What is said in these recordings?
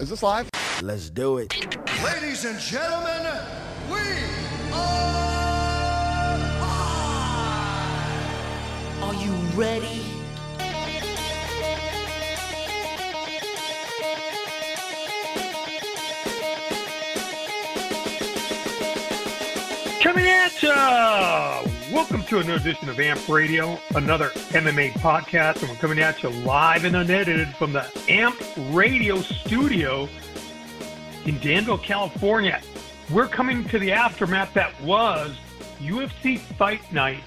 Is this live? Let's do it. Ladies and gentlemen, we are live! Are you ready? Coming at ya! Welcome to another edition of AMP Radio, another MMA podcast, and we're coming at you live and unedited from the AMP Radio studio in Danville, California. We're coming to the aftermath that was UFC Fight Night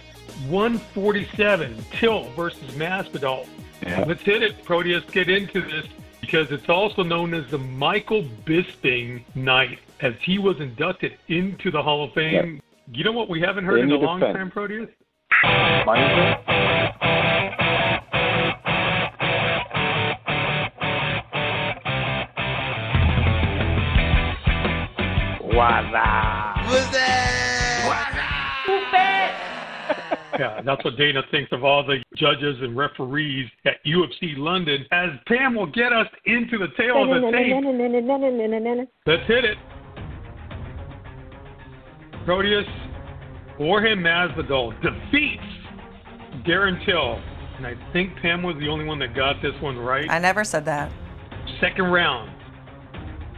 147, Till versus Masvidal. Yeah. Let's hit it, Proteus. Get into this because it's also known as the Michael Bisping Night, as he was inducted into the Hall of Fame. You know what we haven't heard in In a your long defense. time, Proteus? Mine Yeah, that's what Dana thinks of all the judges and referees at UFC London. As Pam will get us into the tail of the tape. Let's hit it. Proteus, Jorge Masvidal defeats Darren Till. And I think Pam was the only one that got this one right. I never said that. Second round.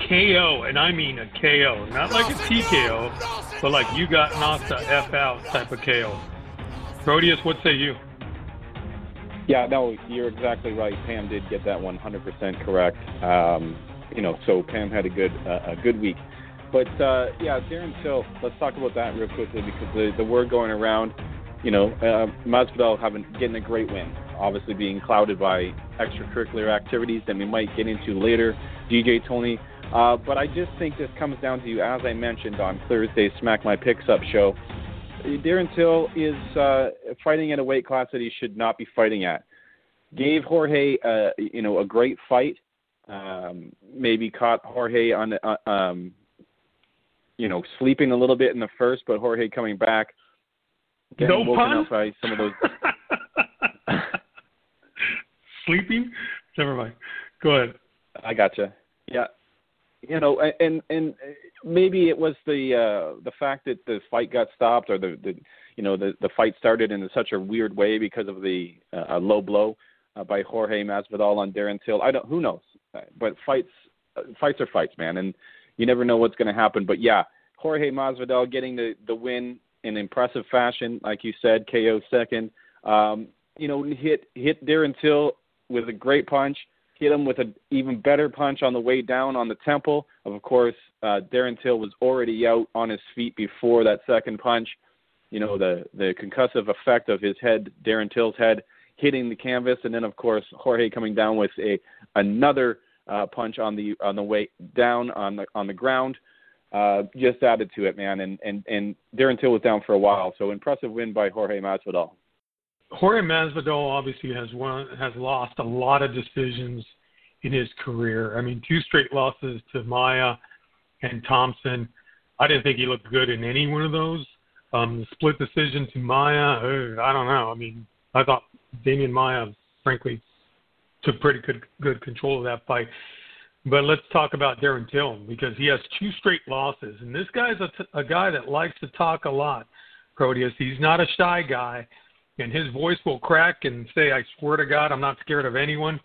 KO, and I mean a KO. Not like a TKO, but like you got knocked the F out type of KO. Proteus, what say you? Yeah, no, you're exactly right. Pam did get that 100% correct. Um, you know, so Pam had a good uh, a good week. But uh, yeah, Darren Till, let's talk about that real quickly because the the word going around, you know, uh, Masvidal having getting a great win, obviously being clouded by extracurricular activities that we might get into later. DJ Tony. Uh, but I just think this comes down to, you, as I mentioned on Thursday's Smack My Picks Up show, Darren Till is uh, fighting at a weight class that he should not be fighting at. Gave Jorge, uh, you know, a great fight. Um, maybe caught Jorge on, uh, um, you know, sleeping a little bit in the first, but Jorge coming back, getting No woken pun? up by some of those. Sleeping? Never mind. Go ahead. I gotcha. Yeah, you know, and and maybe it was the uh, the fact that the fight got stopped, or the, the you know the the fight started in such a weird way because of the uh, a low blow uh, by Jorge Masvidal on Darren Till. I don't. Who knows? But fights uh, fights are fights, man, and you never know what's going to happen. But yeah, Jorge Masvidal getting the the win in impressive fashion, like you said, KO second. Um, you know, hit hit Darren Till with a great punch hit him with an even better punch on the way down on the temple. Of course, uh, Darren Till was already out on his feet before that second punch. You know, the the concussive effect of his head, Darren Till's head, hitting the canvas, and then of course Jorge coming down with a another uh, punch on the on the way down on the on the ground. Uh, just added to it, man, and and and Darren Till was down for a while, so impressive win by Jorge Masvidal. Jorge Masvidal obviously has won, has lost a lot of decisions in his career. I mean, two straight losses to Maia and Thompson. I didn't think he looked good in any one of those. Um, the split decision to Maia, uh, I don't know. I mean, I thought Demian Maia, frankly, took pretty good good control of that fight. But let's talk about Darren Till because he has two straight losses, and this guy's a, t- a guy that likes to talk a lot. Proteus, he's not a shy guy and his voice will crack and say, I swear to God, I'm not scared of anyone.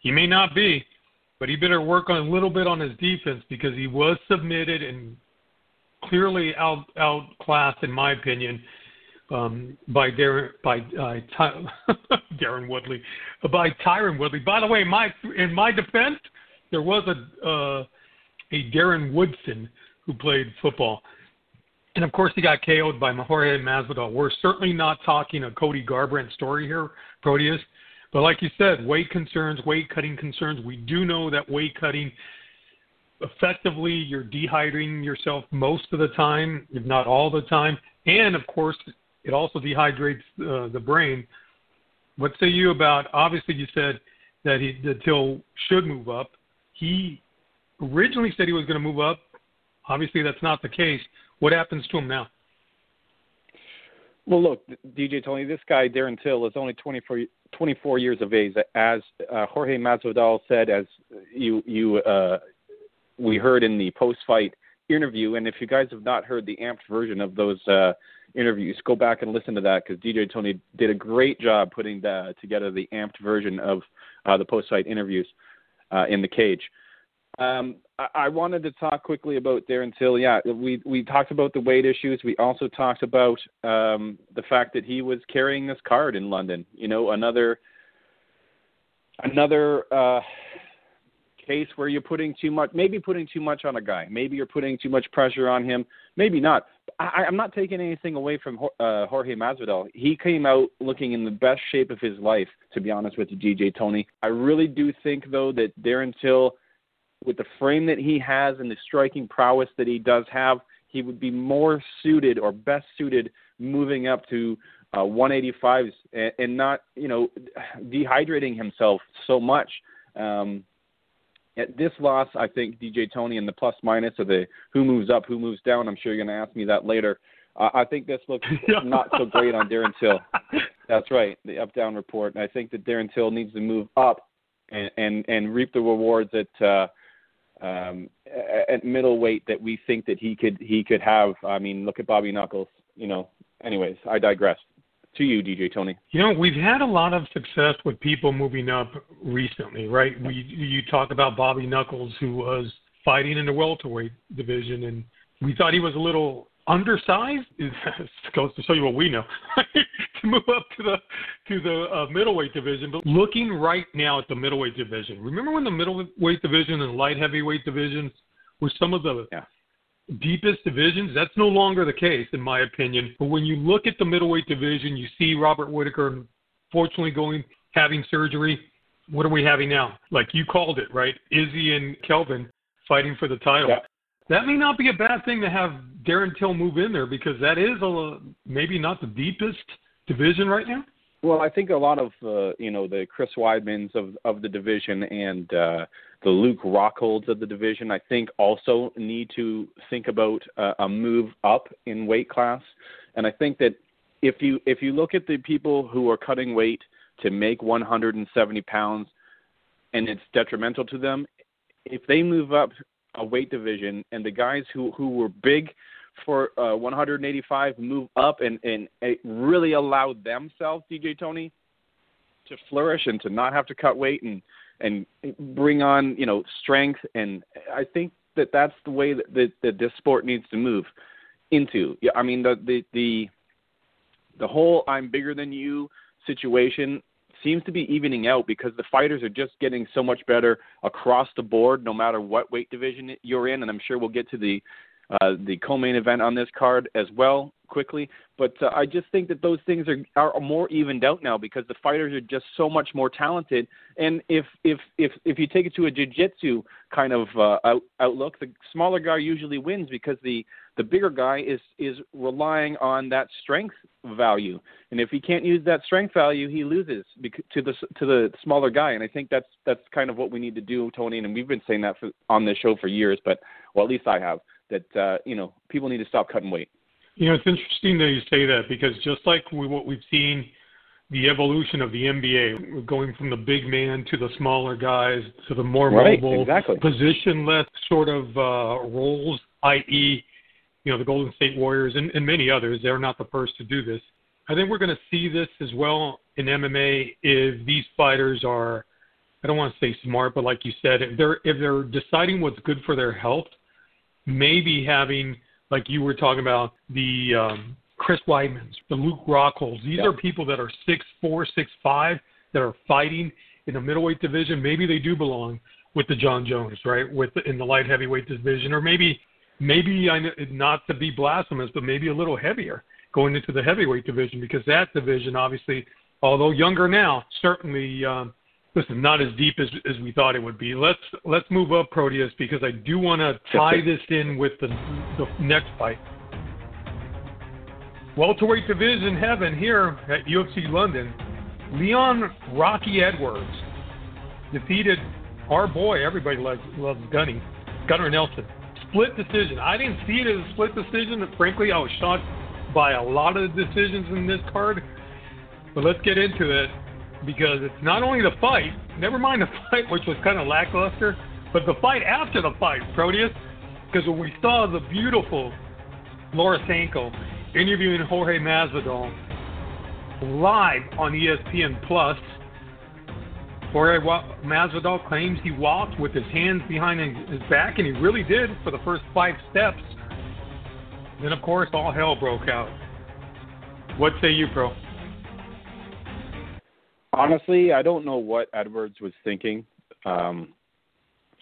He may not be, but he better work on a little bit on his defense because he was submitted and clearly out outclassed, in my opinion, um, by Darren by uh, Ty, Darren Woodley, by Tyron Woodley. By the way, my in my defense, there was a uh, a Darren Woodson who played football. And of course, he got KO'd by Jorge Masvidal. We're certainly not talking a Cody Garbrandt story here, Proteus. But like you said, weight concerns, weight cutting concerns. We do know that weight cutting, effectively, you're dehydrating yourself most of the time, if not all the time. And of course, it also dehydrates uh, the brain. What say you about? Obviously, you said that he that Till should move up. He originally said he was going to move up. Obviously, that's not the case. What happens to him now? Well, look, DJ Tony, this guy Darren Till is only 24, 24 years of age. As uh, Jorge Masvidal said, as you you uh, heard in the post-fight interview. And if you guys have not heard the amped version of those uh, interviews, go back and listen to that because DJ Tony did a great job putting the, together the amped version of uh, the post-fight interviews uh, in the cage. Um, I, I wanted to talk quickly about Darren Till. Yeah, we we talked about the weight issues. We also talked about um, the fact that he was carrying this card in London. You know, another another uh, case where you're putting too much, maybe putting too much on a guy. Maybe you're putting too much pressure on him. Maybe not. I, I'm not taking anything away from uh, Jorge Masvidal. He came out looking in the best shape of his life, to be honest with you, DJ Tony. I really do think, though, that Darren Till, with the frame that he has and the striking prowess that he does have, he would be more suited or best suited moving up to uh, 185s and, and not, you know, dehydrating himself so much. Um, at this loss, I think DJ Tony and the plus minus of the who moves up, who moves down. I'm sure you're going to ask me that later. Uh, I think this looks not so great on Darren Till. That's right, the up down report. And I think that Darren Till needs to move up and and, and reap the rewards at uh, um, at middleweight that we think that he could he could have. I mean, look at Bobby Knuckles. You know. Anyways, I digress to you, DJ Tony. You know, we've had a lot of success with people moving up recently, right? We you talk about Bobby Knuckles, who was fighting in the welterweight division, and we thought he was a little undersized. It goes to show you what we know to move up to the to the uh, middleweight division. But looking right now at the middleweight division, remember when the middleweight division and light heavyweight divisions were some of the yeah deepest divisions. That's no longer the case, in my opinion. But when you look at the middleweight division, you see Robert Whittaker, fortunately, going having surgery. What are we having now? Like you called it, right? Izzy and Kelvin fighting for the title. Yeah. That may not be a bad thing to have Darren Till move in there because that is a maybe not the deepest division right now. Well, I think a lot of uh, you know the Chris Weidmans of of the division and uh, the Luke Rockholds of the division, I think, also need to think about uh, a move up in weight class. And I think that if you if you look at the people who are cutting weight to make 170 pounds, and it's detrimental to them, if they move up a weight division and the guys who who were big for uh, 185 move up and and really allowed themselves, DJ Tony, to flourish and to not have to cut weight and and bring on you know strength. And I think that that's the way that, that, that this sport needs to move into. Yeah, I mean the the the the whole I'm bigger than you situation seems to be evening out because the fighters are just getting so much better across the board, no matter what weight division you're in. And I'm sure we'll get to the uh, the co-main event on this card as well quickly. But uh, I just think that those things are are more evened out now because the fighters are just so much more talented. And if if if if you take it to a jiu-jitsu kind of uh, out, outlook, the smaller guy usually wins because the the bigger guy is is relying on that strength value. And if he can't use that strength value, he loses to the to the smaller guy. And I think that's that's kind of what we need to do, Tony. And we've been saying that for, on this show for years, but well, at least I have that uh, you know people need to stop cutting weight. You know, it's interesting that you say that because just like we, what we've seen, the evolution of the NBA, going from the big man to the smaller guys to the more right, mobile, exactly. positionless sort of uh, roles, i.e., you know, the Golden State Warriors and, and many others. They're not the first to do this. I think we're going to see this as well in MMA if these fighters are, I don't want to say smart, but like you said, if they're if they're deciding what's good for their health maybe having, like you were talking about, the um, Chris Weidmans, the Luke Rockholds. These yeah. are people that are six four, six five, that are fighting in the middleweight division. Maybe they do belong with the Jon Jones, right? With the, in the light heavyweight division, or maybe maybe I not to be blasphemous, but maybe a little heavier going into the heavyweight division because that division, obviously, although younger now, certainly um, listen, not as deep as as we thought it would be. Let's let's move up Proteus because I do want to tie this in with the the next fight. Welterweight division heaven here at UFC London. Leon Rocky Edwards defeated our boy, everybody loves, loves Gunny, Gunnar Nelson. Split decision. I didn't see it as a split decision. Frankly, I was shocked by a lot of the decisions in this card. But let's get into it because it's not only the fight, never mind the fight, which was kind of lackluster, but the fight after the fight, Proteus, because when we saw the beautiful Laura Sanko interviewing Jorge Masvidal live on ESPN Plus. Jorge Masvidal claims he walked with his hands behind his back, and he really did for the first five steps. Then, of course, all hell broke out. What say you, Pro? Honestly, I don't know what Edwards was thinking. Um,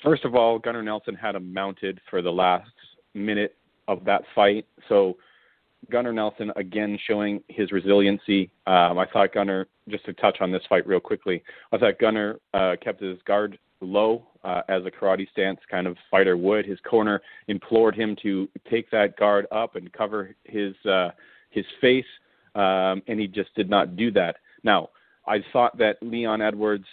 first of all, Gunnar Nelson had him mounted for the last minute of that fight, so Gunnar Nelson again showing his resiliency. Um, I thought Gunnar, just to touch on this fight real quickly, I thought Gunnar uh, kept his guard low uh, as a karate stance kind of fighter would. His corner implored him to take that guard up and cover his uh, his face, um, and he just did not do that. Now, I thought that Leon Edwards,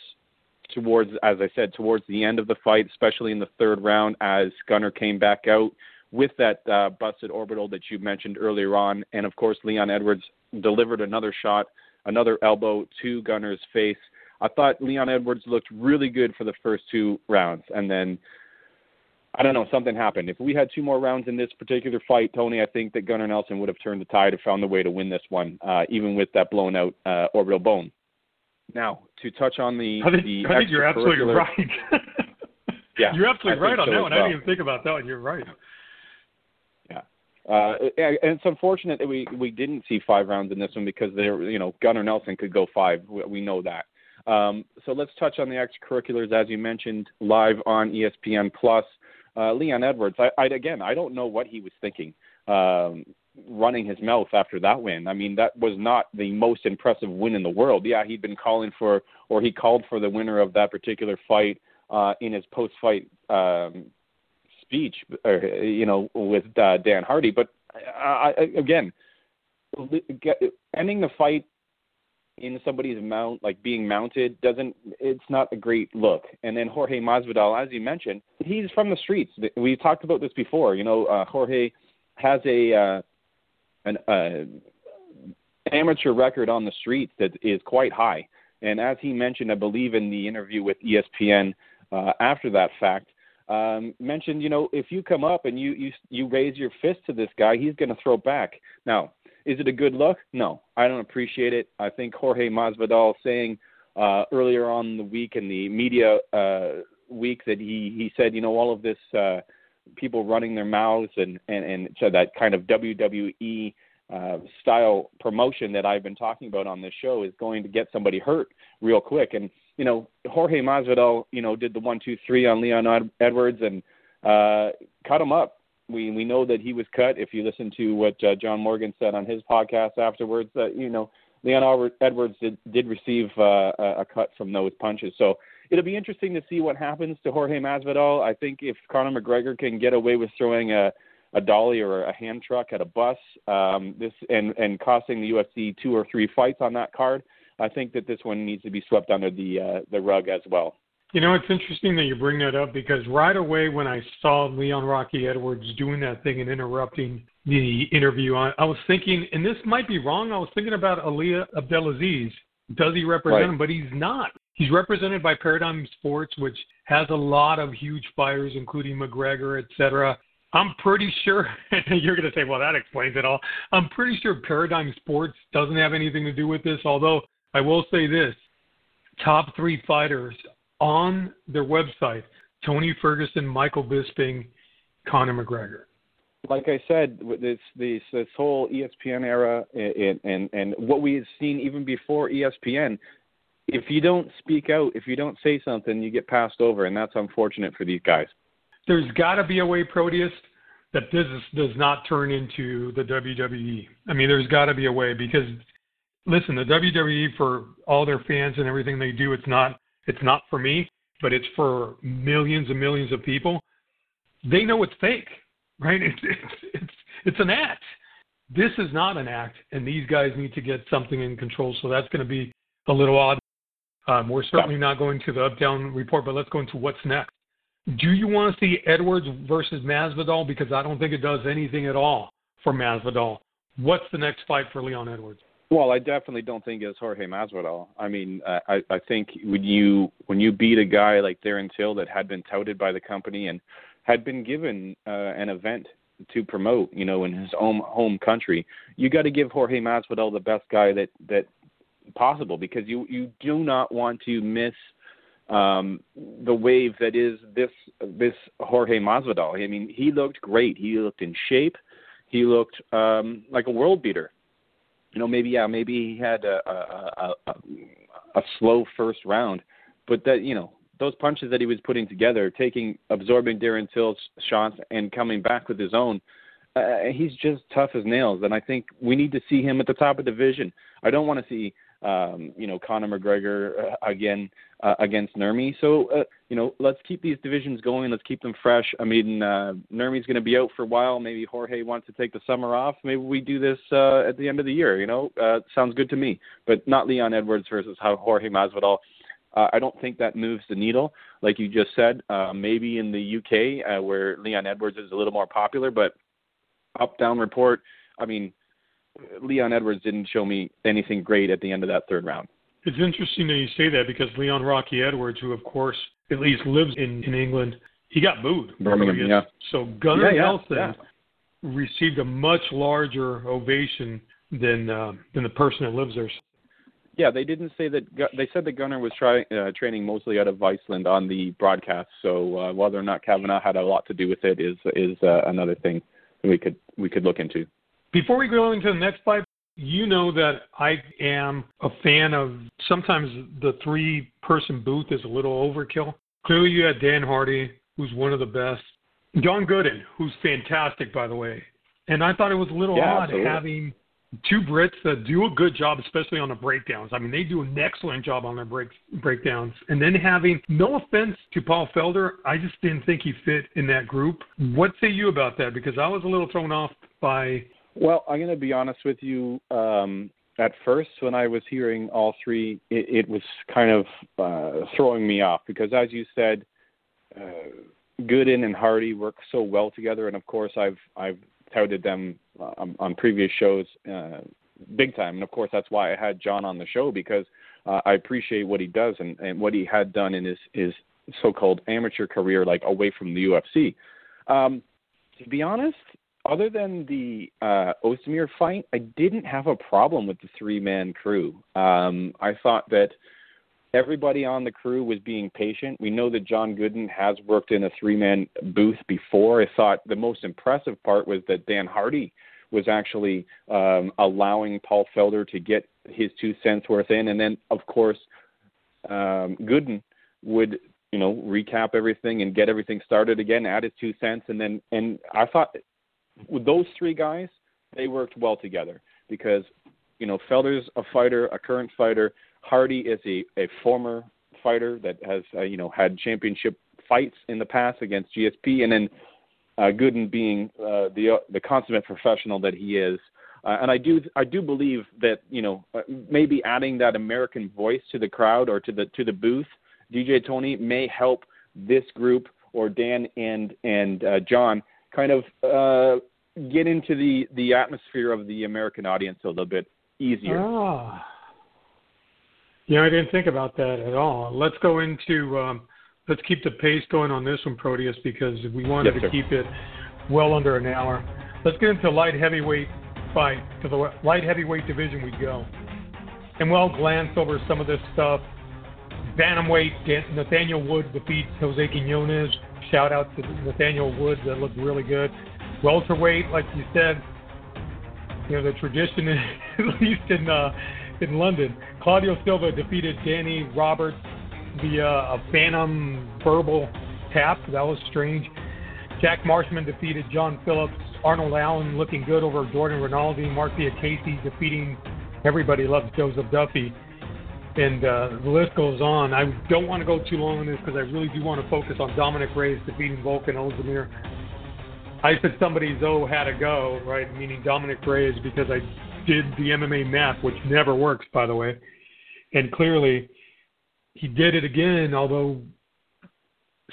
towards as I said, towards the end of the fight, especially in the third round, as Gunnar came back out with that uh, busted orbital that you mentioned earlier on. And of course, Leon Edwards delivered another shot, another elbow to Gunnar's face. I thought Leon Edwards looked really good for the first two rounds. And then, I don't know, something happened. If we had two more rounds in this particular fight, Tony, I think that Gunnar Nelson would have turned the tide and found the way to win this one, uh, even with that blown out uh, orbital bone. Now, to touch on the. I think, the I think you're absolutely right. yeah. You're absolutely right on so that one. well. I didn't even think about that one. You're right. Yeah, uh, and it's unfortunate that we we didn't see five rounds in this one because there, you know, Gunnar Nelson could go five. We, we know that. Um, so let's touch on the extracurriculars as you mentioned live on ESPN Plus. Uh, Leon Edwards, I, I again, I don't know what he was thinking, um, running his mouth after that win. I mean, that was not the most impressive win in the world. Yeah, he'd been calling for, or he called for the winner of that particular fight uh, in his post-fight um, speech, or, you know, with uh, Dan Hardy. But I, I, again, ending the fight in somebody's mount, like being mounted, doesn't. It's not a great look. And then Jorge Masvidal, as you mentioned, he's from the streets. We talked about this before. You know, uh, Jorge has a uh, an uh, amateur record on the streets that is quite high. And as he mentioned, I believe in the interview with ESPN uh, after that fact, um, mentioned, you know, if you come up and you you you raise your fist to this guy, he's going to throw back. Now, is it a good look? No, I don't appreciate it. I think Jorge Masvidal saying uh, earlier on the week in the media uh, week that he he said, you know, all of this uh, people running their mouths and and and so that kind of WWE uh, style promotion that I've been talking about on this show is going to get somebody hurt real quick. And you know, Jorge Masvidal, you know, did the one, two, three on Leon Edwards and uh, cut him up. We we know that he was cut. If you listen to what uh, John Morgan said on his podcast afterwards, that you know Leon Edwards did did receive uh, a cut from those punches. So it'll be interesting to see what happens to Jorge Masvidal. I think if Conor McGregor can get away with throwing a a dolly or a hand truck at a bus, um, this and and costing the UFC two or three fights on that card, I think that this one needs to be swept under the uh, the rug as well. You know, it's interesting that you bring that up because right away when I saw Leon Rocky Edwards doing that thing and interrupting the interview, I, I was thinking, and this might be wrong. I was thinking about Ali Abdelaziz. Does he represent right. him? But he's not. He's represented by Paradigm Sports, which has a lot of huge fighters, including McGregor, et cetera. I'm pretty sure you're going to say, well, that explains it all. I'm pretty sure Paradigm Sports doesn't have anything to do with this, although I will say this top three fighters on their website Tony Ferguson, Michael Bisping, Conor McGregor. Like I said, this this this whole ESPN era and and and what we had seen even before ESPN, if you don't speak out, if you don't say something, you get passed over, and that's unfortunate for these guys. There's got to be a way, Proteus, that this does not turn into the WWE. I mean, there's got to be a way because listen, the WWE for all their fans and everything they do, it's not it's not for me, but it's for millions and millions of people. They know it's fake, right? It's it's it's, it's an act. This is not an act, and these guys need to get something in control. So that's going to be a little odd. Um, we're certainly not going to the up down report, but let's go into what's next. Do you want to see Edwards versus Masvidal? Because I don't think it does anything at all for Masvidal. What's the next fight for Leon Edwards? Well, I definitely don't think it's Jorge Masvidal. I mean, uh, I I think when you when you beat a guy like Darren Till that had been touted by the company and had been given uh, an event to promote, you know, in his own home country, you got to give Jorge Masvidal the best guy that that possible because you you do not want to miss um the wave that is this this Jorge Masvidal. I mean, he looked great. He looked in shape. He looked um like a world beater you know, maybe yeah, maybe he had a a, a, a slow first round, but that you know those punches that he was putting together, taking absorbing Darren Till's shots and coming back with his own, uh, he's just tough as nails. And I think we need to see him at the top of the division. I don't want to see um, you know Conor McGregor uh, again uh, against Nurmi. So uh, you know let's keep these divisions going. Let's keep them fresh. I mean uh, Nurmi's going to be out for a while. Maybe Jorge wants to take the summer off. Maybe we do this uh, at the end of the year. You know, uh, sounds good to me. But not Leon Edwards versus Jorge Masvidal. Uh, I don't think that moves the needle, like you just said. Uh, maybe in the UK uh, where Leon Edwards is a little more popular, but up down report. I mean, Leon Edwards didn't show me anything great at the end of that third round. It's interesting that you say that because Leon Rocky Edwards, who of course at least lives in, in England, he got booed. Birmingham, yeah. So Gunnar yeah, yeah, Nelson yeah. received a much larger ovation than uh, than the person that lives there. Yeah, they didn't say that. They said that Gunnar was try, uh, training mostly out of Iceland on the broadcast. So uh, whether or not Kavanagh had a lot to do with it is is uh, another thing we could we could look into. Before we go into the next fight, you know that I am a fan of sometimes the three person booth is a little overkill. Clearly, you had Dan Hardy, who's one of the best, John Gooden, who's fantastic, by the way. And I thought it was a little Yeah, odd absolutely. having two Brits that do a good job, especially on the breakdowns. I mean, they do an excellent job on their break, breakdowns. And then having, no offense to Paul Felder, I just didn't think he fit in that group. What say you about that? Because I was a little thrown off by Well, I'm going to be honest with you. Um, at first, when I was hearing all three, it, it was kind of uh, throwing me off because, as you said, uh, Gooden and Hardy work so well together, and of course, I've I've touted them uh, on, on previous shows uh, big time, and of course, that's why I had John on the show because uh, I appreciate what he does and, and what he had done in his his so-called amateur career, like away from the UFC. Um, to be honest, other than the uh, Ozdemir fight, I didn't have a problem with the three-man crew. Um, I thought that everybody on the crew was being patient. We know that John Gooden has worked in a three-man booth before. I thought the most impressive part was that Dan Hardy was actually um, allowing Paul Felder to get his two cents worth in, and then of course um, Gooden would you know recap everything and get everything started again, add his two cents, and then and I thought with those three guys, they worked well together because you know Felder's a fighter, a current fighter. Hardy is a, a former fighter that has uh, you know had championship fights in the past against GSP, and then uh, Gooden being uh, the the consummate professional that he is. Uh, and I do I do believe that you know uh, maybe adding that American voice to the crowd or to the to the booth, DJ Tony may help this group or Dan and and uh, John kind of uh, get into the the atmosphere of the American audience a little bit easier. Ah. Yeah, I didn't think about that at all. Let's go into um, let's keep the pace going on this one, Proteus, because we wanted Yes, to keep it well under an hour. Let's get into light heavyweight fight. To the light heavyweight division we go, and we'll glance over some of this stuff. Bantamweight, Nathaniel Wood defeats Jose Quinones. Shout out to Nathaniel Wood, that looked really good. Welterweight, like you said, you know the tradition, at least in uh, in London. Claudio Silva defeated Danny Roberts via a phantom verbal tap. That was strange. Jack Marshman defeated John Phillips. Arnold Allen looking good over Jordan Rinaldi. Marc Diakiese defeating everybody loves Joseph Duffy. And uh, the list goes on. I don't want to go too long on this because I really do want to focus on Dominic Reyes defeating Volkan Ozdemir. I said somebody though had to go, right? Meaning Dominic Reyes because I did the MMA math, which never works, by the way. And clearly, he did it again. Although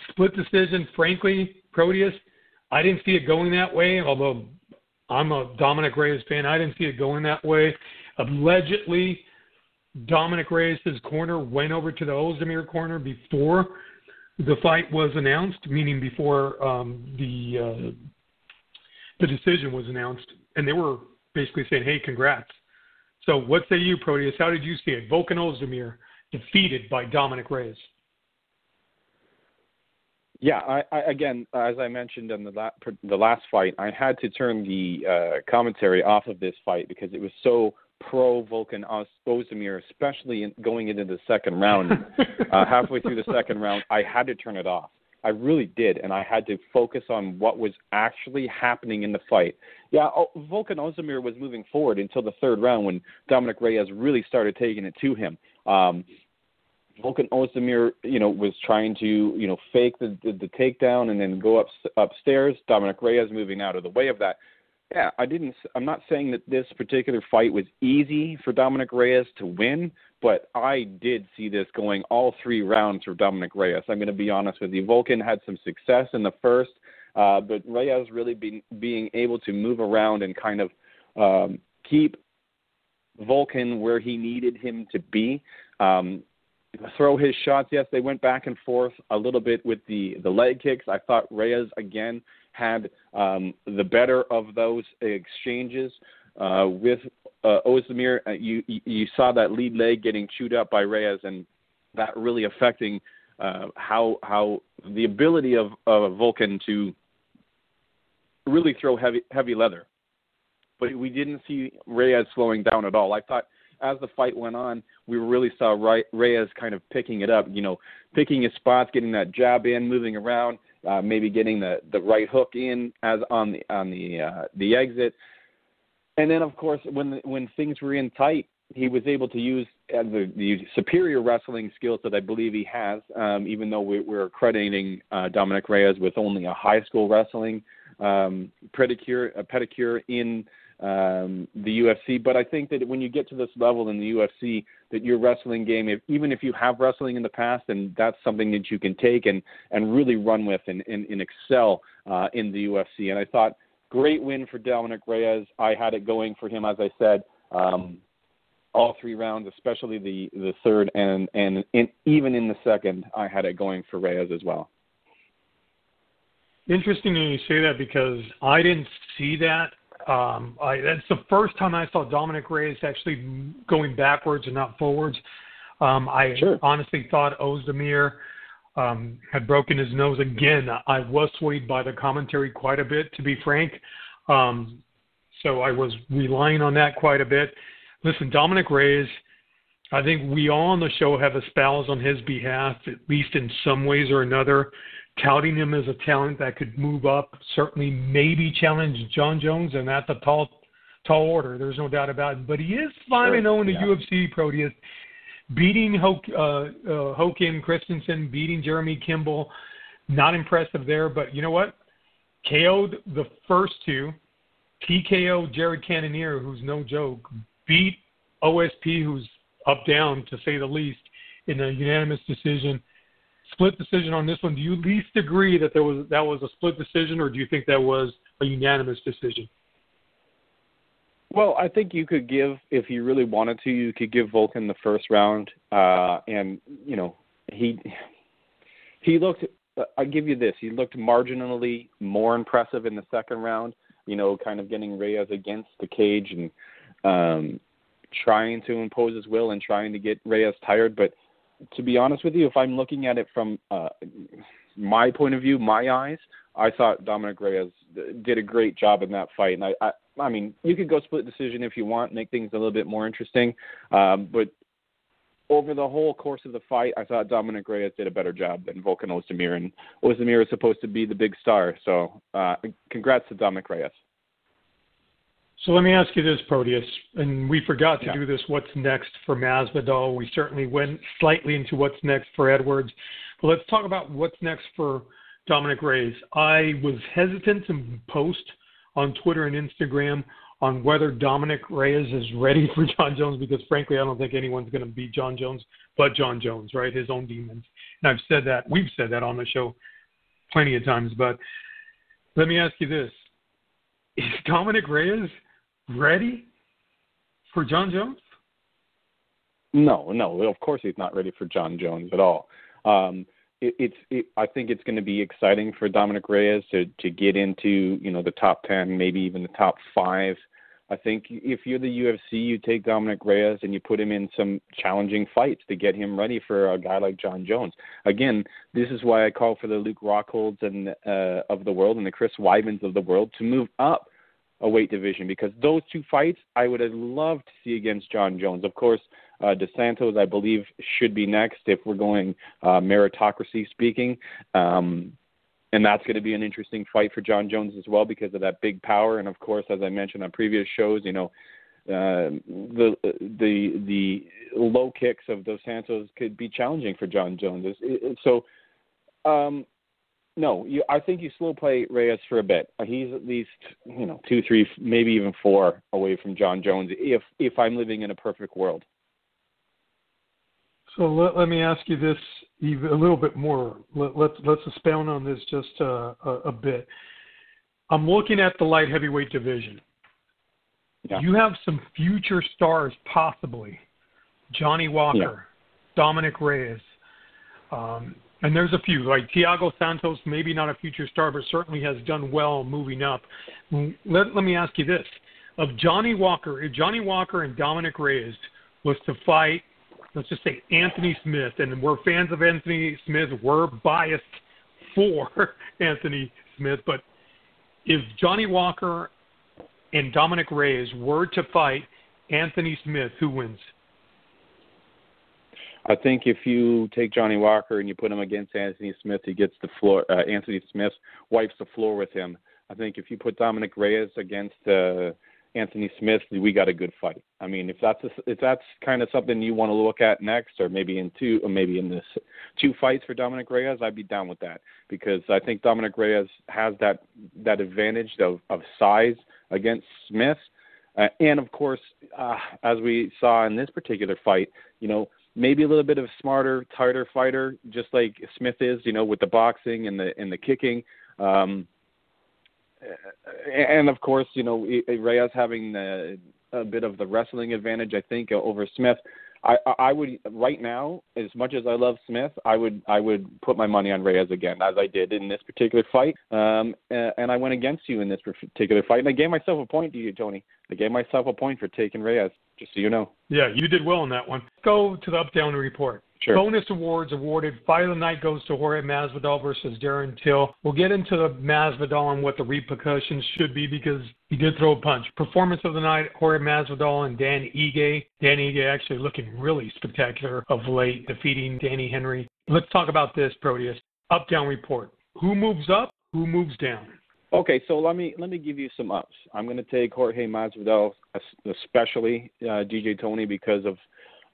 split decision, frankly, Proteus, I didn't see it going that way. Although I'm a Dominic Reyes fan, I didn't see it going that way. allegedly Dominic Reyes' corner went over to the Ozdemir corner before the fight was announced, meaning before um, the uh, the decision was announced, and they were basically saying, "Hey, congrats." So, what say you, Proteus? How did you see it? Volkan Ozdemir defeated by Dominic Reyes. Yeah, I, I, again, as I mentioned in the, la- the last fight, I had to turn the uh, commentary off of this fight because it was so pro Volkan Ozdemir, especially in, going into the second round. uh, halfway through the second round, I had to turn it off. I really did, and I had to focus on what was actually happening in the fight. Yeah, Volkan Ozdemir was moving forward until the third round when Dominic Reyes really started taking it to him. Um, Volkan Ozdemir, you know, was trying to, you know, fake the, the, the takedown and then go up upstairs. Dominic Reyes moving out of the way of that. Yeah, I didn't. I'm not saying that this particular fight was easy for Dominic Reyes to win, but I did see this going all three rounds for Dominic Reyes. I'm going to be honest with you. Volkan had some success in the first, uh, but Reyes really being being able to move around and kind of um, keep Volkan where he needed him to be. Um, throw his shots. Yes, they went back and forth a little bit with the the leg kicks. I thought Reyes again had um, the better of those exchanges uh, with uh, Ozdemir. Uh, you you saw that lead leg getting chewed up by Reyes, and that really affecting uh, how how the ability of, of Volkan to really throw heavy heavy leather. But we didn't see Reyes slowing down at all. I thought as the fight went on, we really saw Reyes kind of picking it up, you know, picking his spots, getting that jab in, moving around, uh, maybe getting the, the right hook in as on the on the uh, the exit. And then, of course, when when things were in tight, he was able to use uh, the, the superior wrestling skills that I believe he has. Um, even though we, we're crediting uh, Dominic Reyes with only a high school wrestling um, pedicure, a pedicure in um, the UFC. But I think that when you get to this level in the UFC, that your wrestling game, if, even if you have wrestling in the past, and that's something that you can take and and really run with and, and, and excel uh, in the UFC. And I thought great win for Dominic Reyes. I had it going for him, as I said. Um, all three rounds, especially the the third and and even in the second, I had it going for Reyes as well. Interesting that you say that because I didn't see that um, I, that's the first time I saw Dominic Reyes actually going backwards and not forwards. Um, I sure. honestly thought Ozdemir um, had broken his nose again. I was swayed by the commentary quite a bit, to be frank. Um, so I was relying on that quite a bit. Listen, Dominic Reyes, I think we all on the show have espoused on his behalf, at least in some ways or another touting him as a talent that could move up, certainly maybe challenge Jon Jones, and that's a tall, tall order. There's no doubt about it. But he is five and zero in the yeah. UFC Proteus, beating Hoke, uh, uh, Christensen, beating Jeremy Kimball. Not impressive there, but you know what? KO'd the first two. TKO Jared Cannonier, who's no joke, beat OSP, who's up down to say the least, in a unanimous decision split decision on this one. Do you least agree that there was that was a split decision, or do you think that was a unanimous decision? Well, I think you could give, if you really wanted to, you could give Volkan the first round, uh, and you know he he looked. I give you this: he looked marginally more impressive in the second round. You know, kind of getting Reyes against the cage and um, trying to impose his will and trying to get Reyes tired, but to be honest with you, if I'm looking at it from uh, my point of view, my eyes, I thought Dominic Reyes did a great job in that fight. And I, I, I mean, you could go split decision if you want, make things a little bit more interesting. Um, but over the whole course of the fight, I thought Dominic Reyes did a better job than Volkan Ozdemir, and Ozdemir is supposed to be the big star. So, uh, congrats to Dominic Reyes. So let me ask you this, Proteus, and we forgot to yeah. do this. What's next for Masvidal? We certainly went slightly into what's next for Edwards, but let's talk about what's next for Dominic Reyes. I was hesitant to post on Twitter and Instagram on whether Dominic Reyes is ready for Jon Jones because, frankly, I don't think anyone's going to beat Jon Jones but Jon Jones, right? His own demons. And I've said that. We've said that on the show plenty of times. But let me ask you this: Is Dominic Reyes ready for Jon Jones? No, no. Of course, he's not ready for Jon Jones at all. Um, it, it's. It, I think it's going to be exciting for Dominic Reyes to to get into you know the top ten, maybe even the top five. I think if you're the UFC, you take Dominic Reyes and you put him in some challenging fights to get him ready for a guy like Jon Jones. Again, this is why I call for the Luke Rockholds and uh, of the world and the Chris Weidmans of the world to move up a weight division because those two fights I would have loved to see against Jon Jones. Of course, uh, Dos Santos, I believe, should be next if we're going uh, meritocracy speaking. Um, and that's going to be an interesting fight for Jon Jones as well because of that big power. And of course, as I mentioned on previous shows, you know, uh, the the the low kicks of Dos Santos could be challenging for Jon Jones. So, um, no, you, I think you slow play Reyes for a bit. Uh, he's at least you know two, three, maybe even four away from Jon Jones if if I'm living in a perfect world. So let, let me ask you this even a little bit more. Let, let's let's expound on this just uh, a, a bit. I'm looking at the light heavyweight division. Yeah. You have some future stars, possibly Johnny Walker, yeah. Dominic Reyes, um, and there's a few like Thiago Santos. Maybe not a future star, but certainly has done well moving up. Mm, let Let me ask you this: of Johnny Walker, if Johnny Walker and Dominic Reyes was to fight let's just say Anthony Smith, and we're fans of Anthony Smith. We're biased for Anthony Smith, but if Johnny Walker and Dominic Reyes were to fight Anthony Smith, who wins? I think if you take Johnny Walker and you put him against Anthony Smith, he gets the floor. Uh, Anthony Smith wipes the floor with him. I think if you put Dominic Reyes against uh, Anthony Smith, we got a good fight. I mean, if that's a, if that's kind of something you want to look at next, or maybe in two, or maybe in this two fights for Dominic Reyes, I'd be down with that because I think Dominic Reyes has that that advantage of of size against Smith, uh, and of course, uh, as we saw in this particular fight, you know, maybe a little bit of smarter, tighter fighter, just like Smith is, you know, with the boxing and the and the kicking. Um, and of course, you know, Reyes having the, a bit of the wrestling advantage, I think, over Smith. I, I would right now, as much as I love Smith, I would I would put my money on Reyes again, as I did in this particular fight. Um, and I went against you in this particular fight, and I gave myself a point to you, Tony. I gave myself a point for taking Reyes, just so you know. Yeah, you did well on that one. Go to the up down report. Sure. Bonus awards awarded. Fight of the night goes to Jorge Masvidal versus Darren Till. We'll get into the Masvidal and what the repercussions should be because he did throw a punch. Performance of the night: Jorge Masvidal and Dan Ige. Dan Ige actually looking really spectacular of late, defeating Danny Henry. Let's talk about this, Proteus. Up down report. Who moves up? Who moves down? Okay, so let me let me give you some ups. I'm going to take Jorge Masvidal, especially uh, DJ Tony, because of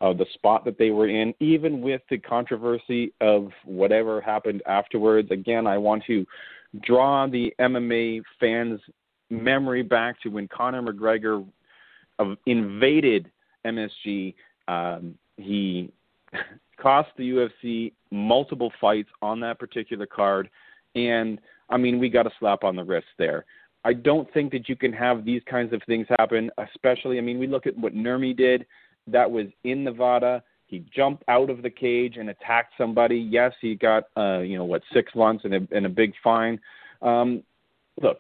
uh, the spot that they were in, even with the controversy of whatever happened afterwards. Again, I want to draw the MMA fans' memory back to when Conor McGregor uh, invaded MSG. Um, he cost the UFC multiple fights on that particular card, and I mean, we got a slap on the wrist there. I don't think that you can have these kinds of things happen, especially. I mean, we look at what Nurmy did that was in Nevada. He jumped out of the cage and attacked somebody. Yes, he got uh, you know what six months and a, and a big fine. Um, look,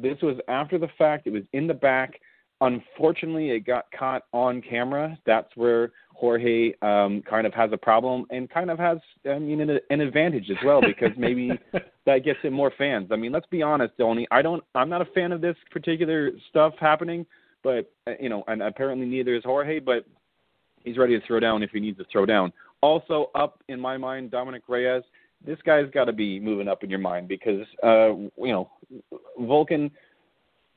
this was after the fact. It was in the back. Unfortunately, it got caught on camera. That's where Jorge um, kind of has a problem and kind of has, I mean, an, an advantage as well because maybe that gets him more fans. I mean, let's be honest, Tony. I don't. I'm not a fan of this particular stuff happening, but uh, you know, and apparently neither is Jorge. But He's ready to throw down if he needs to throw down. Also up in my mind, Dominic Reyes. This guy's got to be moving up in your mind because uh, you know Volkan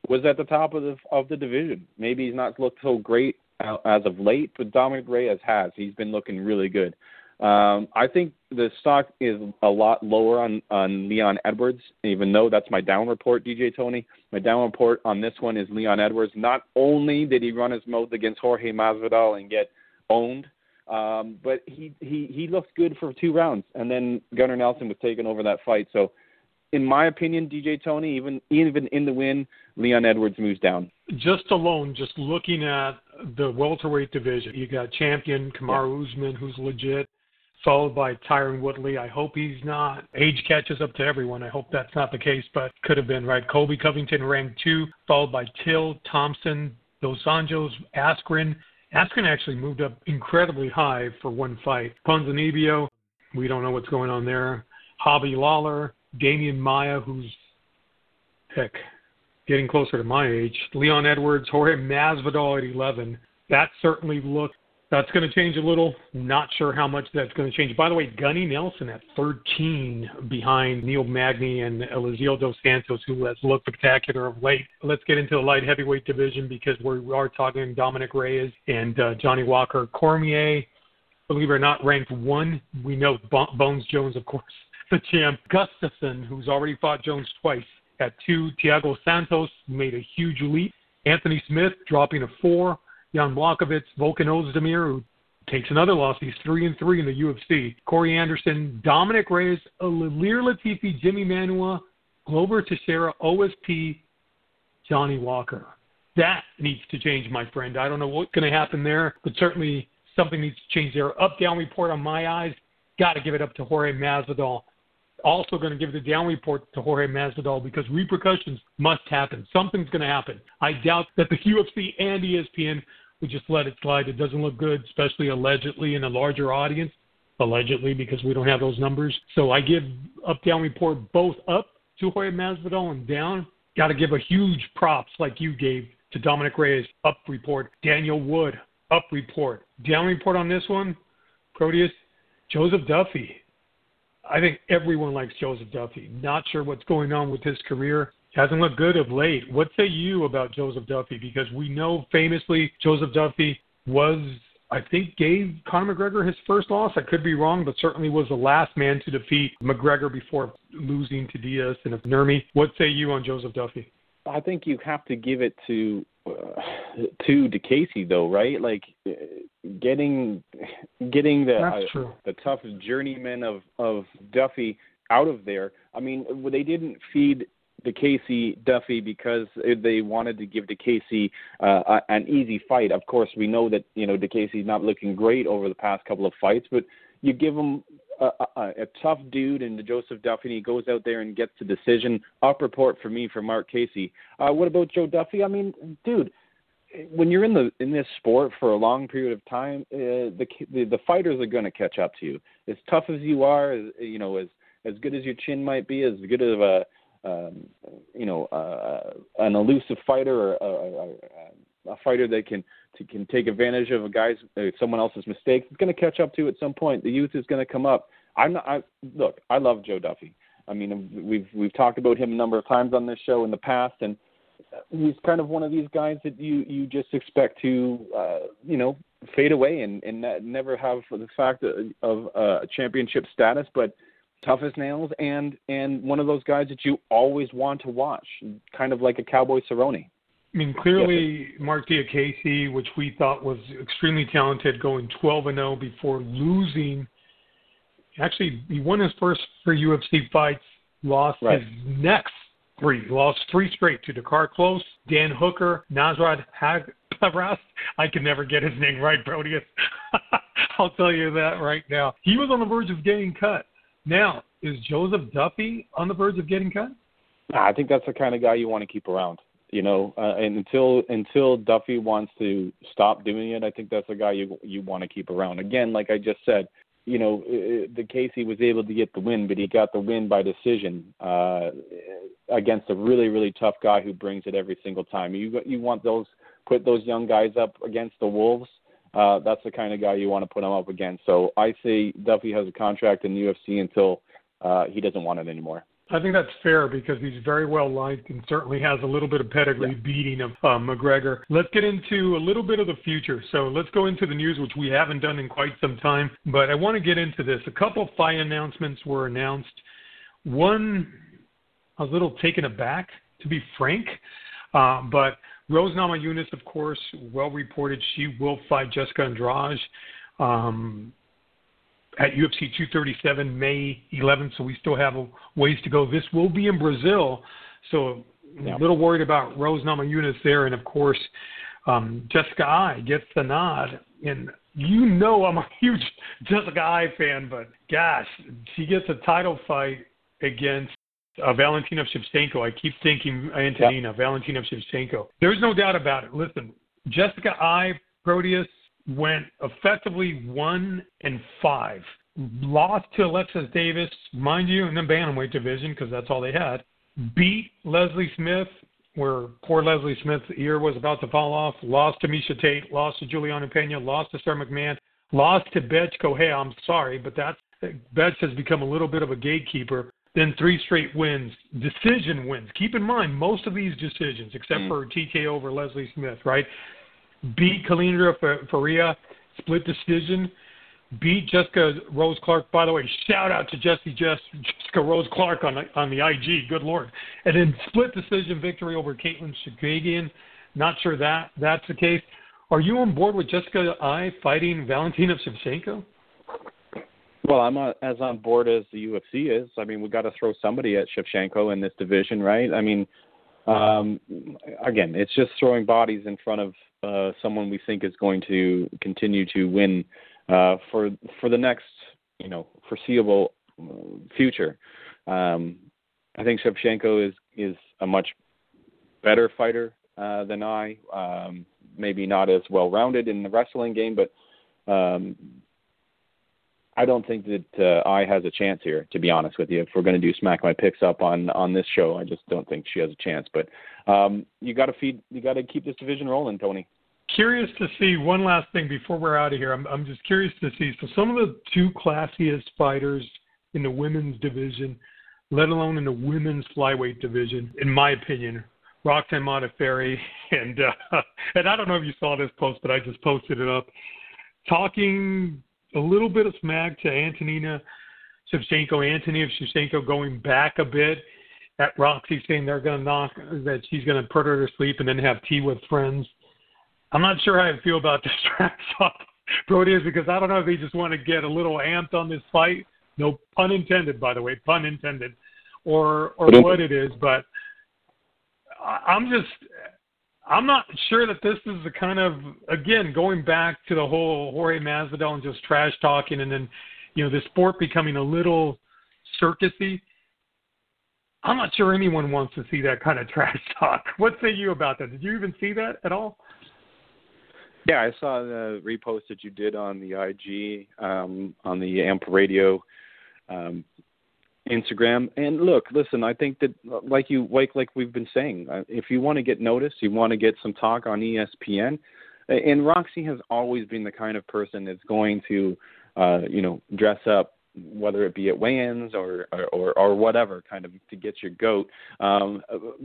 was at the top of the of the division. Maybe he's not looked so great as of late, but Dominic Reyes has. He's been looking really good. Um, I think the stock is a lot lower on, on Leon Edwards, even though that's my down report, DJ Tony. My down report on this one is Leon Edwards. Not only did he run his mouth against Jorge Masvidal and get owned. Um, but he, he he looked good for two rounds, and then Gunnar Nelson was taking over that fight. So, in my opinion, DJ Tony, even even in the win, Leon Edwards moves down. Just alone, just looking at the welterweight division. You got champion Kamaru Usman, who's legit, followed by Tyron Woodley. I hope he's not. Age catches up to everyone. I hope that's not the case, but could have been, right? Colby Covington ranked two, followed by Till, Thompson, Dos Anjos, Askren. Askren actually moved up incredibly high for one fight. Ponzinibbio, we don't know what's going on there. Robbie Lawler, Demian Maia, who's heck, getting closer to my age. Leon Edwards, Jorge Masvidal at 11. That certainly looks that's going to change a little. Not sure how much that's going to change. By the way, Gunnar Nelson at 13 behind Neil Magny and Eliseo dos Santos, who has looked spectacular of late. Let's get into the light heavyweight division because we are talking Dominic Reyes and uh, Johnny Walker. Cormier, believe it or not, ranked one. We know Bones Jones, of course, the champ. Gustafsson, who's already fought Jones twice, at two. Thiago Santos made a huge leap. Anthony Smith dropping a four. Jan Blachowicz, Volkan Ozdemir, who takes another loss. He's three and three in the UFC. Corey Anderson, Dominic Reyes, Ilir Latifi, Jimi Manuwa, Glover Teixeira, OSP, Johnny Walker. That needs to change, my friend. I don't know what's going to happen there, but certainly something needs to change there. Up down report on my eyes. Got to give it up to Jorge Masvidal also going to give the down report to Jorge Masvidal because repercussions must happen. Something's going to happen. I doubt that the UFC and ESPN would just let it slide. It doesn't look good, especially allegedly in a larger audience. Allegedly, because we don't have those numbers. So I give up down report both up to Jorge Masvidal and down. Got to give a huge props like you gave to Dominic Reyes. Up report. Daniel Wood. Up report. Down report on this one. Proteus. Joseph Duffy I think everyone likes Joseph Duffy. Not sure what's going on with his career. Hasn't looked good of late. What say you about Joseph Duffy? Because we know famously Joseph Duffy was, I think, gave Conor McGregor his first loss. I could be wrong, but certainly was the last man to defeat McGregor before losing to Diaz and Nurmi. What say you on Joseph Duffy? I think you have to give it to to Diakiese though, right? Like getting getting the uh, the tough journeyman of of Duffy out of there. I mean, they didn't feed Diakiese Duffy because they wanted to give Diakiese uh, an easy fight. Of course, we know that you know Diakiese's not looking great over the past couple of fights, but you give him a, a, a tough dude and Joseph Duffy, and he goes out there and gets the decision. Up report for me for Marc Diakiese. Uh, what about Joe Duffy? I mean, dude, when you're in the in this sport for a long period of time, uh, the, the the fighters are going to catch up to you. As tough as you are, as, you know, as as good as your chin might be, as good of a um, you know uh, an elusive fighter or a, a, a fighter that can to, can take advantage of a guy's uh, someone else's mistakes. It's going to catch up to at some point. The youth is going to come up. I'm not. I, look, I love Joe Duffy. I mean, we've we've talked about him a number of times on this show in the past, and he's kind of one of these guys that you you just expect to uh, you know fade away and and never have the fact of uh, championship status, but tough as nails and and one of those guys that you always want to watch, kind of like a Cowboy Cerrone. I mean, clearly yes. Marc Diakiese, which we thought was extremely talented, going 12 and 0 before losing. Actually, he won his first three UFC fights, lost right. his next three. He lost three straight to Drakkar Klose, Dan Hooker, Nasrat Haqparast. I can never get his name right, Proteus. I'll tell you that right now. He was on the verge of getting cut. Now, is Joseph Duffy on the verge of getting cut? I think that's the kind of guy you want to keep around. You know, uh, and until until Duffy wants to stop doing it, I think that's the guy you you want to keep around. Again, like I just said, you know, Diakiese was able to get the win, but he got the win by decision uh, against a really, really tough guy who brings it every single time. You you want those put those young guys up against the Wolves. Uh, that's the kind of guy you want to put them up against. So I say Duffy has a contract in the UFC until uh, he doesn't want it anymore. I think that's fair because he's very well liked and certainly has a little bit of pedigree yeah. beating of uh, McGregor. Let's get into a little bit of the future. So let's go into the news, which we haven't done in quite some time. But I want to get into this. A couple of fight announcements were announced. One, I was a little taken aback, to be frank. Uh, but Rose Namajunas, of course, well reported she will fight Jessica Andrade. Um, at UFC 237 May 11th, so we still have a ways to go. This will be in Brazil, so yeah. a little worried about Rose Namajunas there, and of course Um, Jessica Eye gets the nod, and you know I'm a huge Jessica Eye fan, but gosh, she gets a title fight against uh, Valentina Shevchenko. I keep thinking Antonina, yep. Valentina Shevchenko. There's no doubt about it. Listen, Jessica Eye, Proteus went effectively one and five. Lost to Alexis Davis, mind you, in the bantamweight division because that's all they had. Beat Leslie Smith, where poor Leslie Smith's ear was about to fall off. Lost to Miesha Tate. Lost to Juliana Pena. Lost to Sarah McMann. Lost to Bethe Correia. I'm sorry, but that's Bethe has become a little bit of a gatekeeper. Then three straight wins, decision wins. Keep in mind, most of these decisions, except mm. for TK over Leslie Smith, right? Beat Kalindra Faria, split decision. Beat Jessica Rose Clark. By the way, shout out to Jesse Jess, Jessica Rose Clark on the, on the IG. Good lord. And then split decision victory over Katlyn Chookagian. Not sure that that's the case. Are you on board with Jessica Eye fighting Valentina Shevchenko? Well, I'm uh, as on board as the UFC is. I mean, we got to throw somebody at Shevchenko in this division, right? I mean, um, again, it's just throwing bodies in front of uh, someone we think is going to continue to win uh, for for the next, you know, foreseeable future. Um, I think Shevchenko is is a much better fighter uh, than Eye. Um, maybe not as well rounded in the wrestling game, but um, I don't think that uh, Eye has a chance here. To be honest with you, if we're going to do smack my picks up on on this show, I just don't think she has a chance. But um, you got to feed, you got to keep this division rolling, Tony. Curious to see one last thing before we're out of here. I'm I'm just curious to see. So some of the two classiest fighters in the women's division, let alone in the women's flyweight division, in my opinion, Roxanne Modafferi and uh, and I don't know if you saw this post, but I just posted it up, talking a little bit of smack to Antonina Shevchenko, Antonina Shevchenko going back a bit at Roxy, saying they're going to knock, that she's going to put her to sleep and then have tea with friends. I'm not sure how I feel about this trash talk, Proteus, because I don't know if they just want to get a little amped on this fight. No pun intended, by the way, pun intended, or or what it is. But I'm just I'm not sure that this is the kind of again going back to the whole Jorge Masvidal and just trash talking, and then you know the sport becoming a little circusy. I'm not sure anyone wants to see that kind of trash talk. What say you about that? Did you even see that at all? Yeah, I saw the repost that you did on the IG um, on the AMP Radio um, Instagram. And look, listen, I think that like you like like we've been saying, uh, if you want to get noticed, you want to get some talk on ESPN. And Roxy has always been the kind of person that's going to, uh, you know, dress up, whether it be at weigh-ins or, or or or whatever, kind of to get your goat. Um,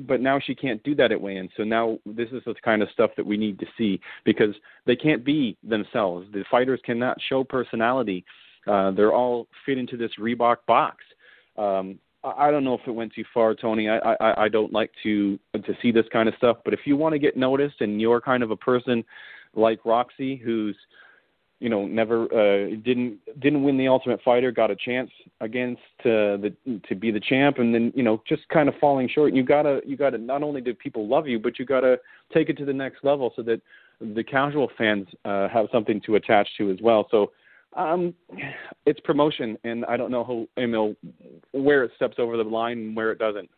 but now she can't do that at weigh-ins. So now this is the kind of stuff that we need to see because they can't be themselves. The fighters cannot show personality. Uh, they're all fit into this Reebok box um, I I don't know if it went too far, Tony. I, I I don't like to to see this kind of stuff. But if you want to get noticed and you're kind of a person like Roxy, who's you know never uh, didn't didn't win the Ultimate Fighter, got a chance against uh, the to be the champ, and then you know just kind of falling short. You gotta you gotta not only do people love you, but you gotta take it to the next level so that the casual fans uh, have something to attach to as well. So um, it's promotion, and I don't know who, you know where it steps over the line and where it doesn't.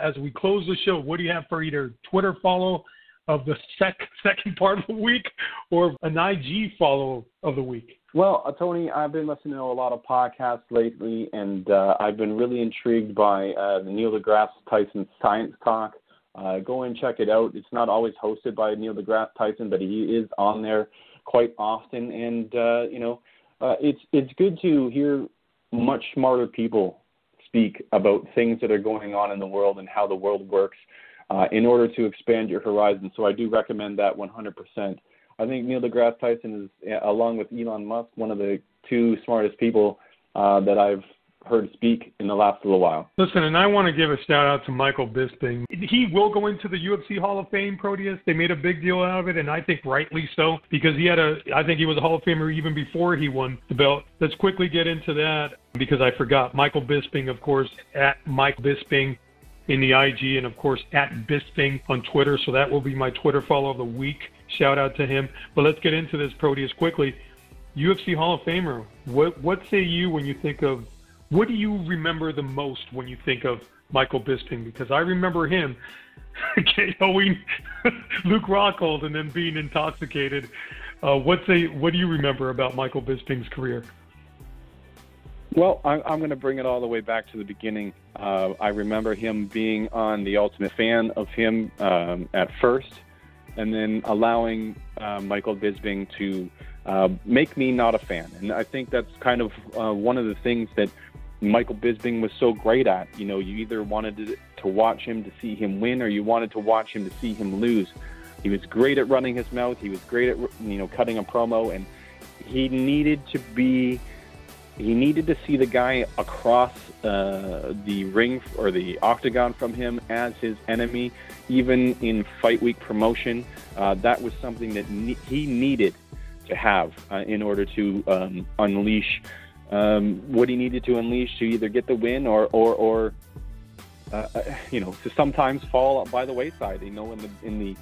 As we close the show, what do you have for either Twitter follow of the sec- second part of the week or an IG follow of the week? Well, uh, Tony, I've been listening to a lot of podcasts lately, and uh, I've been really intrigued by uh, the Neil deGrasse Tyson Science Talk. Uh, go and check it out. It's not always hosted by Neil deGrasse Tyson, but he is on there quite often, and uh, you know uh, it's it's good to hear much smarter people speak about things that are going on in the world and how the world works uh, in order to expand your horizon. So I do recommend that 100%. I think Neil deGrasse Tyson is, along with Elon Musk, one of the two smartest people uh, that I've heard speak in the last little while. Listen, and I want to give a shout out to Michael Bisping. He will go into the UFC Hall of Fame, Proteus. They made a big deal out of it, and I think rightly so because he had a. I think he was a Hall of Famer even before he won the belt. Let's quickly get into that because I forgot. Michael Bisping, of course, at Mike Bisping in the IG, and of course at Bisping on Twitter. So that will be my Twitter follow of the week. Shout out to him. But let's get into this Proteus quickly. UFC Hall of Famer. What what say you when you think of what do you remember the most when you think of Michael Bisping? Because I remember him KOing Luke Rockhold and then being intoxicated. Uh, what's a what do you remember about Michael Bisping's career? Well, I'm, I'm going to bring it all the way back to the beginning. Uh, I remember him being on the Ultimate Fan of him um, at first, and then allowing uh, Michael Bisping to uh, make me not a fan. And I think that's kind of uh, one of the things that Michael Bisping was so great at. You know, you either wanted to, to watch him to see him win, or you wanted to watch him to see him lose. He was great at running his mouth. He was great at you know cutting a promo, and he needed to be he needed to see the guy across uh, the ring or the octagon from him as his enemy, even in fight week promotion. Uh, that was something that ne- he needed to have uh, in order to um, unleash um, what he needed to unleash to either get the win or or, or uh, uh, you know to sometimes fall by the wayside. You know, in the in the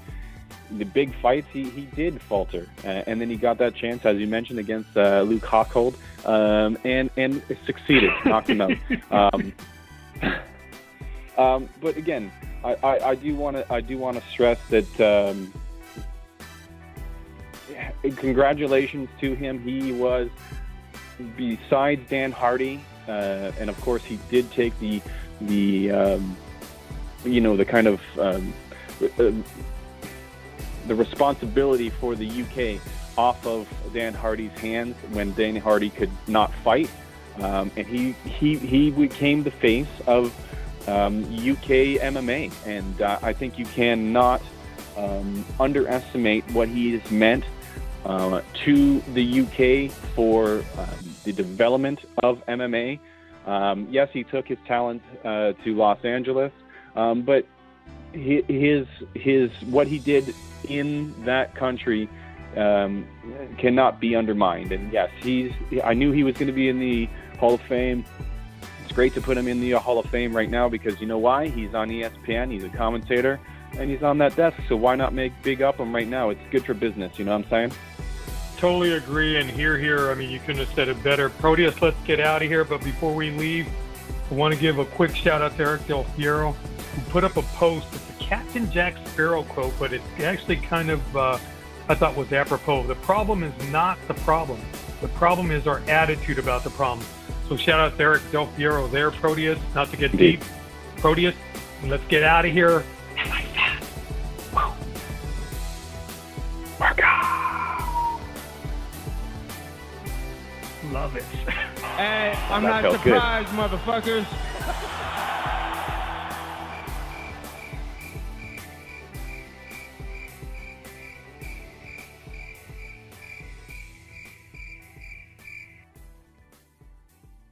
the big fights, he, he did falter, uh, and then he got that chance, as you mentioned, against uh, Luke Rockhold, um, and and succeeded, knocked him out. Um, um, but again, I, I, I do want to I do want to stress that. Um, congratulations to him. He was, besides Dan Hardy, uh, and of course he did take the the um, you know the kind of um, uh, the responsibility for the UK off of Dan Hardy's hands when Dan Hardy could not fight, um, and he he he became the face of um, UK MMA, and uh, I think you cannot um, underestimate what he has meant uh, to the UK for um, the development of MMA. Um, yes, he took his talent uh, to Los Angeles, um, but his his what he did in that country um, cannot be undermined. And yes, he's. I knew he was going to be in the Hall of Fame. It's great to put him in the Hall of Fame right now because you know why? He's on ESPN. He's a commentator, and he's on that desk. So why not make big up him right now? It's good for business. You know what I'm saying? Totally agree. And here, here. I mean, you couldn't have said it better. Proteus, let's get out of here. But before we leave, I want to give a quick shout out to Eric Del Fiero, who put up a post. It's a Captain Jack Sparrow quote, but it actually kind of uh, I thought was apropos. The problem is not the problem. The problem is our attitude about the problem. So shout out to Eric Del Fiero there, Proteus. Not to get deep, Proteus. let's get out of here. Love it. Hey, I'm not surprised, good. motherfuckers.